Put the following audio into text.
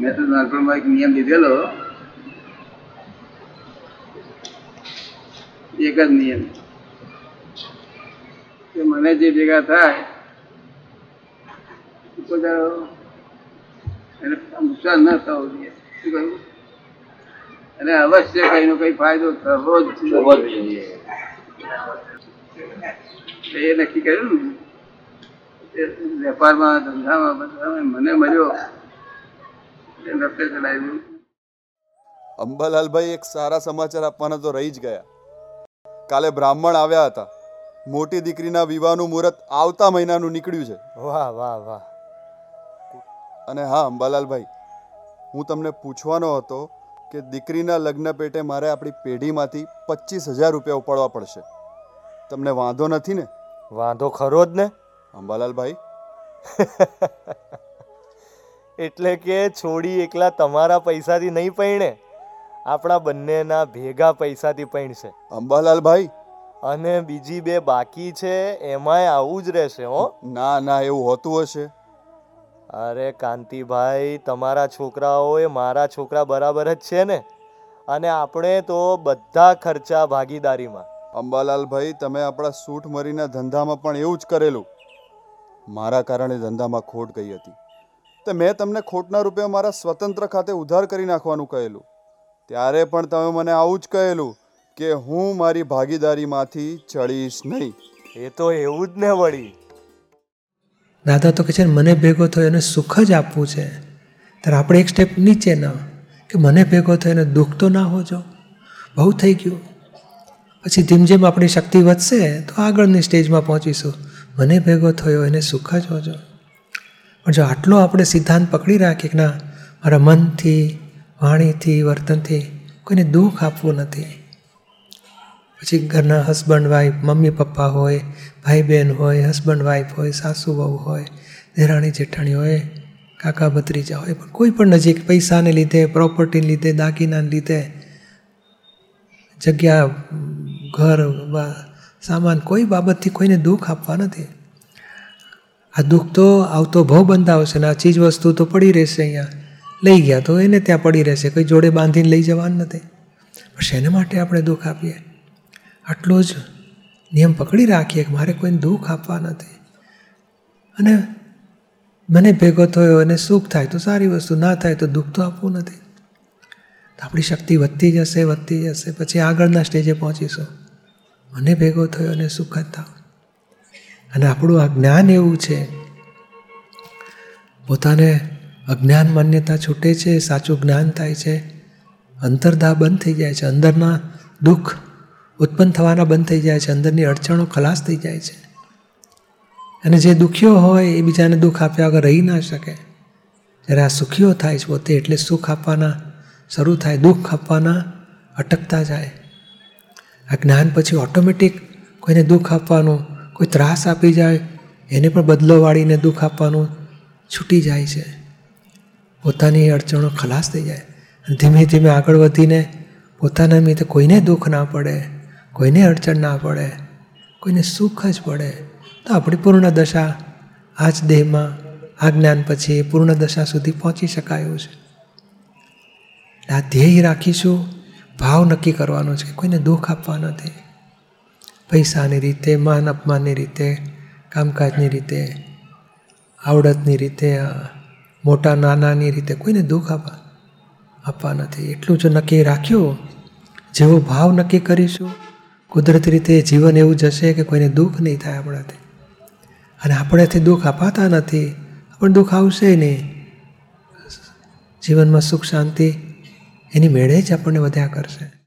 મેં તો નાનપણમાં એક નિયમ લીધેલો. એક જ નિયમ. કે મને જે ભેગા થાય પોતાનો એને નુકસાન ન થવું જોઈએ. શું કહ્યું? અને અવશ્ય કઈનો કઈ ફાયદો થવો જ જોઈએ. એ નક્કી કર્યું ને? વેપારમાં ધંધામાં બધામાં મને મળ્યો. રસ્તે અંબાલાલભાઈ એક સારા સમાચાર આપવાના તો રહી જ ગયા. કાલે બ્રાહ્મણ આવ્યા હતા. મોટી દીકરીના વિવાહનું મુહૂર્ત આવતા મહિનાનું નીકળ્યું છે. વાહ વાહ વાહ. અને હા અંબાલાલભાઈ હું તમને પૂછવાનો હતો કે દીકરીના લગ્ન પેટે મારે આપણી પેઢીમાંથી પચીસ હજાર રૂપિયા ઉપાડવા પડશે. તમને વાંધો નથી ને? વાંધો ખરો જ ને. અંબાલાલભાઈ એટલે કે છોડી એકલા તમારા પૈસાથી નહીં પૈણે આપણા બંનેના ભેગા પૈસાથી પૈણશે. અંબાલાલભાઈ? અને બીજી બે બાકી છે એમાંય આવું જ રહેશે હો. ના ના એવું હોતું હશે. અરે કાંતિભાઈ તમારા છોકરાઓ એ મારા છોકરા બરાબર જ છે ને? અને આપણે તો બધા ખર્ચા ભાગીદારીમાં. અંબાલાલભાઈ તમે આપણા સૂટ મરીના ધંધામાં પણ એવું જ કરેલું. મારા કારણે ધંધામાં ખોટ ગઈ હતી. તો મેં તમને ખોટના રૂપે મારા સ્વતંત્ર ખાતે ઉધાર કરી નાખવાનું કહેલું. ત્યારે પણ તમે મને આવું જ કહેલું કે હું મારી ભાગીદારીમાંથી ચડીશ નહીં. એ તો એવું જ ને વળી. દાદા તો કે છે ને મને ભેગો થયો એને સુખ જ આપવું છે. ત્યારે આપણે એક સ્ટેપ નીચે ના કે મને ભેગો થયો એને દુઃખ તો ના હોજો. બહુ થઈ ગયું. પછી જેમ જેમ આપણી શક્તિ વધશે તો આગળની સ્ટેજમાં પહોંચીશું. મને ભેગો થયો એને સુખ જ હોજો. પણ જો આટલો આપણે સિદ્ધાંત પકડી રાખીએ કે ના, મારા મનથી, વાણીથી, વર્તનથી કોઈને દુઃખ આપવું નથી. પછી ઘરના હસબન્ડ વાઈફ મમ્મી, પપ્પા હોય ભાઈ બહેન હોય હસબન્ડ વાઈફ હોય, સાસુ, વહુ હોય, દેરાણી, જેઠાણી હોય, કાકા, ભત્રીજા હોય, પણ કોઈ પણ નજીક પૈસાને લીધે પ્રોપર્ટીને લીધે, દાગીનાને લીધે, જગ્યા, ઘર સામાન કોઈ બાબતથી કોઈને દુઃખ આપવા નથી. આ દુઃખ તો આવતો ભાવ બંધાવશે ને આ ચીજ વસ્તુ તો પડી રહેશે અહીંયા. લઈ ગયા તો એને ત્યાં પડી રહેશે, કોઈ જોડે બાંધીને લઈ જવાનું નથી. પણ શેના માટે આપણે દુઃખ આપીએ. આટલો જ નિયમ પકડી રાખીએ કે મારે કોઈને દુઃખ આપવા નથી. અને મને ભેગો થયો અને સુખ થાય તો સારી વસ્તુ, ના થાય તો દુઃખ તો આપવું નથી. આપણી શક્તિ વધતી જશે વધતી જશે, પછી આગળના સ્ટેજે પહોંચીશું. મને ભેગો થયો અને સુખ જ થાવ. અને આપણું આ જ્ઞાન એવું છે. પોતાને અજ્ઞાન માન્યતા છૂટે છે, સાચું જ્ઞાન થાય છે. અંતરદા બંધ થઈ જાય છે. અંદરના દુઃખ ઉત્પન્ન થવાના બંધ થઈ જાય છે. અંદરની અડચણો ખલાસ થઈ જાય છે. અને જે દુખ્યો હોય, એ બીજાને દુઃખ આપ્યા વગર રહી ના શકે. જ્યારે આ સુખીઓ થાય છે, પોતે એટલે સુખ આપવાના, શરૂ થાય, દુઃખ આપવાના, અટકતા જાય. આ જ્ઞાન પછી ઓટોમેટિક કોઈને દુઃખ આપવાનું કોઈ ત્રાસ આપી જાય, એને પણ બદલો વાળીને દુઃખ આપવાનું છૂટી જાય છે. પોતાની અડચણો ખલાસ થઈ જાય. અને ધીમે ધીમે આગળ વધીને પોતાના નિમિત્તે કોઈને દુઃખ ના પડે, કોઈને અડચણ ના પડે, કોઈને સુખ જ પડે. તો આપણી પૂર્ણ દશા આ જ દેહમાં, આ જ્ઞાન પછી પૂર્ણ દશા સુધી પહોંચી શકાયું છે. આ ધ્યેય રાખીશું, ભાવ નક્કી કરવાનો છે કોઈને દુઃખ આપવા નથી. પૈસાની રીતે, માન અપમાનની રીતે, કામકાજની રીતે, આવડતની રીતે, મોટા નાનાની રીતે કોઈને દુઃખ આપવા આપવા નથી. એટલું જો નક્કી રાખ્યું. જેવો ભાવ નક્કી કરીશું, કુદરતી રીતે જીવન એવું જશે કે કોઈને દુઃખ નહીં થાય આપણાથી. અને આપણેથી દુઃખ અપાતા નથી, પણ દુઃખ આવશે નહીં. જીવનમાં સુખ, શાંતિ એની મેળે જ આપણને વધ્યા કરશે.